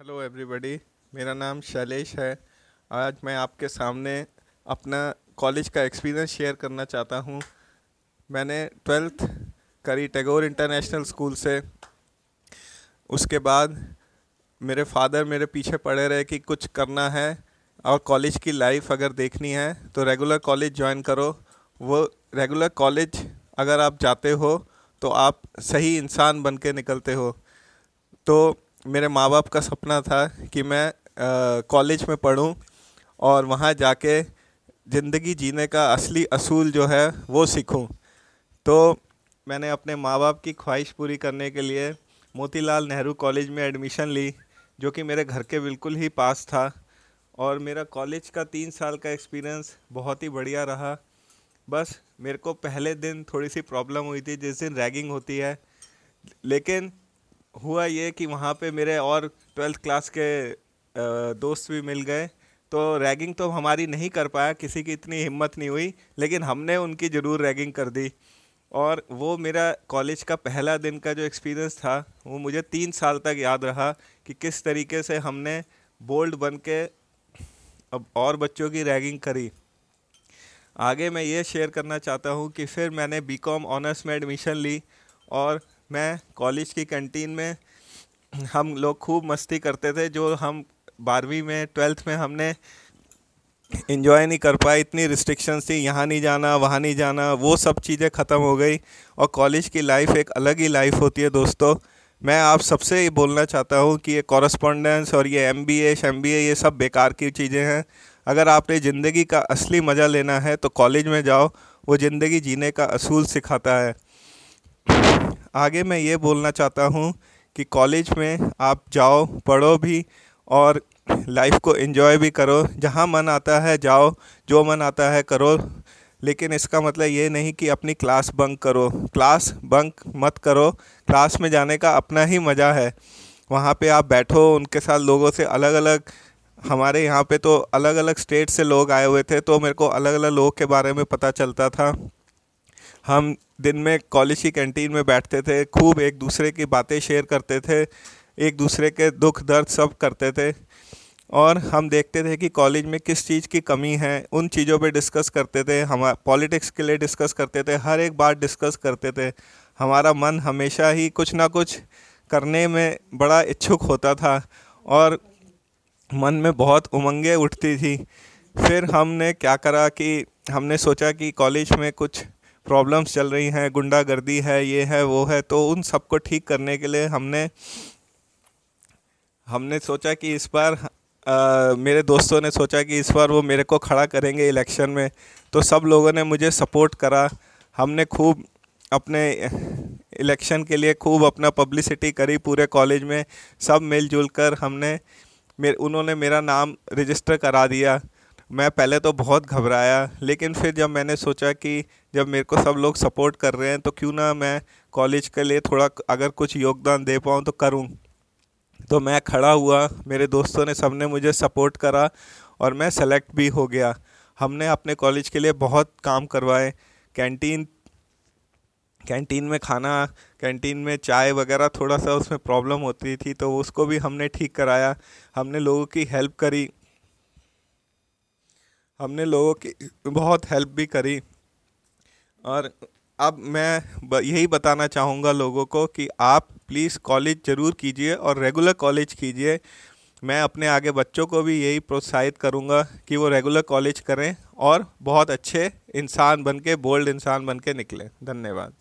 Hello everybody मेरा नाम शैलेश है। आज मैं आपके सामने अपना कॉलेज का एक्सपीरियंस शेयर करना चाहता हूँ। मैंने ट्वेल्थ करी टैगोर इंटरनेशनल स्कूल से। उसके बाद मेरे फादर मेरे पीछे पड़े रहे कि कुछ करना है और कॉलेज की लाइफ अगर देखनी है तो रेगुलर कॉलेज ज्वाइन करो। वो रेगुलर कॉलेज अगर आप जाते हो तो आप सही इंसान बन के निकलते हो। तो मेरे माँ बाप का सपना था कि मैं कॉलेज में पढ़ूं और वहाँ जाके ज़िंदगी जीने का असली असूल जो है वो सीखूं। तो मैंने अपने माँ बाप की ख्वाहिश पूरी करने के लिए मोतीलाल नेहरू कॉलेज में एडमिशन ली, जो कि मेरे घर के बिल्कुल ही पास था और मेरा कॉलेज का तीन साल का एक्सपीरियंस बहुत ही बढ़िया रहा। बस मेरे को पहले दिन थोड़ी सी प्रॉब्लम हुई थी, जिस दिन रैगिंग होती है। लेकिन हुआ ये कि वहाँ पे मेरे और ट्वेल्थ क्लास के दोस्त भी मिल गए। तो रैगिंग तो हमारी नहीं कर पाया, किसी की इतनी हिम्मत नहीं हुई, लेकिन हमने उनकी ज़रूर रैगिंग कर दी। और वो मेरा कॉलेज का पहला दिन का जो एक्सपीरियंस था, वो मुझे तीन साल तक याद रहा कि किस तरीके से हमने बोल्ड बन के अब और बच्चों की रैगिंग करी। आगे मैं ये शेयर करना चाहता हूँ कि फिर मैंने बीकॉम ऑनर्स में एडमिशन ली और मैं कॉलेज की कैंटीन में हम लोग खूब मस्ती करते थे, जो हम बारहवीं में, ट्वेल्थ में हमने इन्जॉय नहीं कर पाए, इतनी रिस्ट्रिक्शंस थी, यहाँ नहीं जाना, वहाँ नहीं जाना, वो सब चीज़ें ख़त्म हो गई। और कॉलेज की लाइफ एक अलग ही लाइफ होती है दोस्तों। मैं आप सबसे ये बोलना चाहता हूँ कि ये कॉरस्पॉन्डेंस और ये एम बी एम बी ये सब बेकार की चीज़ें हैं। अगर आपने ज़िंदगी का असली मज़ा लेना है तो कॉलेज में जाओ, वो ज़िंदगी जीने का असूल सिखाता है। आगे मैं ये बोलना चाहता हूँ कि कॉलेज में आप जाओ, पढ़ो भी और लाइफ को एंजॉय भी करो। जहाँ मन आता है जाओ, जो मन आता है करो। लेकिन इसका मतलब ये नहीं कि अपनी क्लास बंक करो। क्लास बंक मत करो। क्लास में जाने का अपना ही मज़ा है। वहाँ पे आप बैठो, उनके साथ लोगों से अलग अलग हमारे यहाँ पे तो अलग अलग स्टेट से लोग आए हुए थे तो मेरे को अलग अलग लोगों के बारे में पता चलता था। हम दिन में कॉलेज की कैंटीन में बैठते थे, खूब एक दूसरे की बातें शेयर करते थे, एक दूसरे के दुख दर्द सब करते थे। और हम देखते थे कि कॉलेज में किस चीज़ की कमी है, उन चीज़ों पे डिस्कस करते थे, हम पॉलिटिक्स के लिए डिस्कस करते थे, हर एक बात डिस्कस करते थे। हमारा मन हमेशा ही कुछ ना कुछ करने में बड़ा इच्छुक होता था और मन में बहुत उमंगें उठती थी। फिर हमने क्या करा कि हमने सोचा कि कॉलेज में कुछ प्रॉब्लम्स चल रही हैं गुंडागर्दी है ये है वो है तो उन सबको ठीक करने के लिए हमने हमने सोचा कि इस बार आ, मेरे दोस्तों ने सोचा कि इस बार वो मेरे को खड़ा करेंगे इलेक्शन में तो सब लोगों ने मुझे सपोर्ट करा। हमने खूब अपने इलेक्शन के लिए खूब अपना पब्लिसिटी करी पूरे कॉलेज में सब मिलजुल कर हमने मेरे उन्होंने मेरा नाम रजिस्टर करा दिया। मैं पहले तो बहुत घबराया, लेकिन फिर जब मैंने सोचा कि जब मेरे को सब लोग सपोर्ट कर रहे हैं तो क्यों ना मैं कॉलेज के लिए थोड़ा अगर कुछ योगदान दे पाऊँ तो करूँ। तो मैं खड़ा हुआ, मेरे दोस्तों ने सबने मुझे सपोर्ट करा और मैं सेलेक्ट भी हो गया। हमने अपने कॉलेज के लिए बहुत काम करवाए। कैंटीन कैंटीन में खाना कैंटीन में चाय वगैरह थोड़ा सा उसमें प्रॉब्लम होती थी तो उसको भी हमने ठीक कराया। हमने लोगों की हेल्प करी। हमने लोगों की बहुत हेल्प भी करी। और अब मैं यही बताना चाहूँगा लोगों को कि आप प्लीज़ कॉलेज ज़रूर कीजिए और रेगुलर कॉलेज कीजिए। मैं अपने आगे बच्चों को भी यही प्रोत्साहित करूँगा कि वो रेगुलर कॉलेज करें और बहुत अच्छे इंसान बन के बोल्ड इंसान बन के निकलें। धन्यवाद।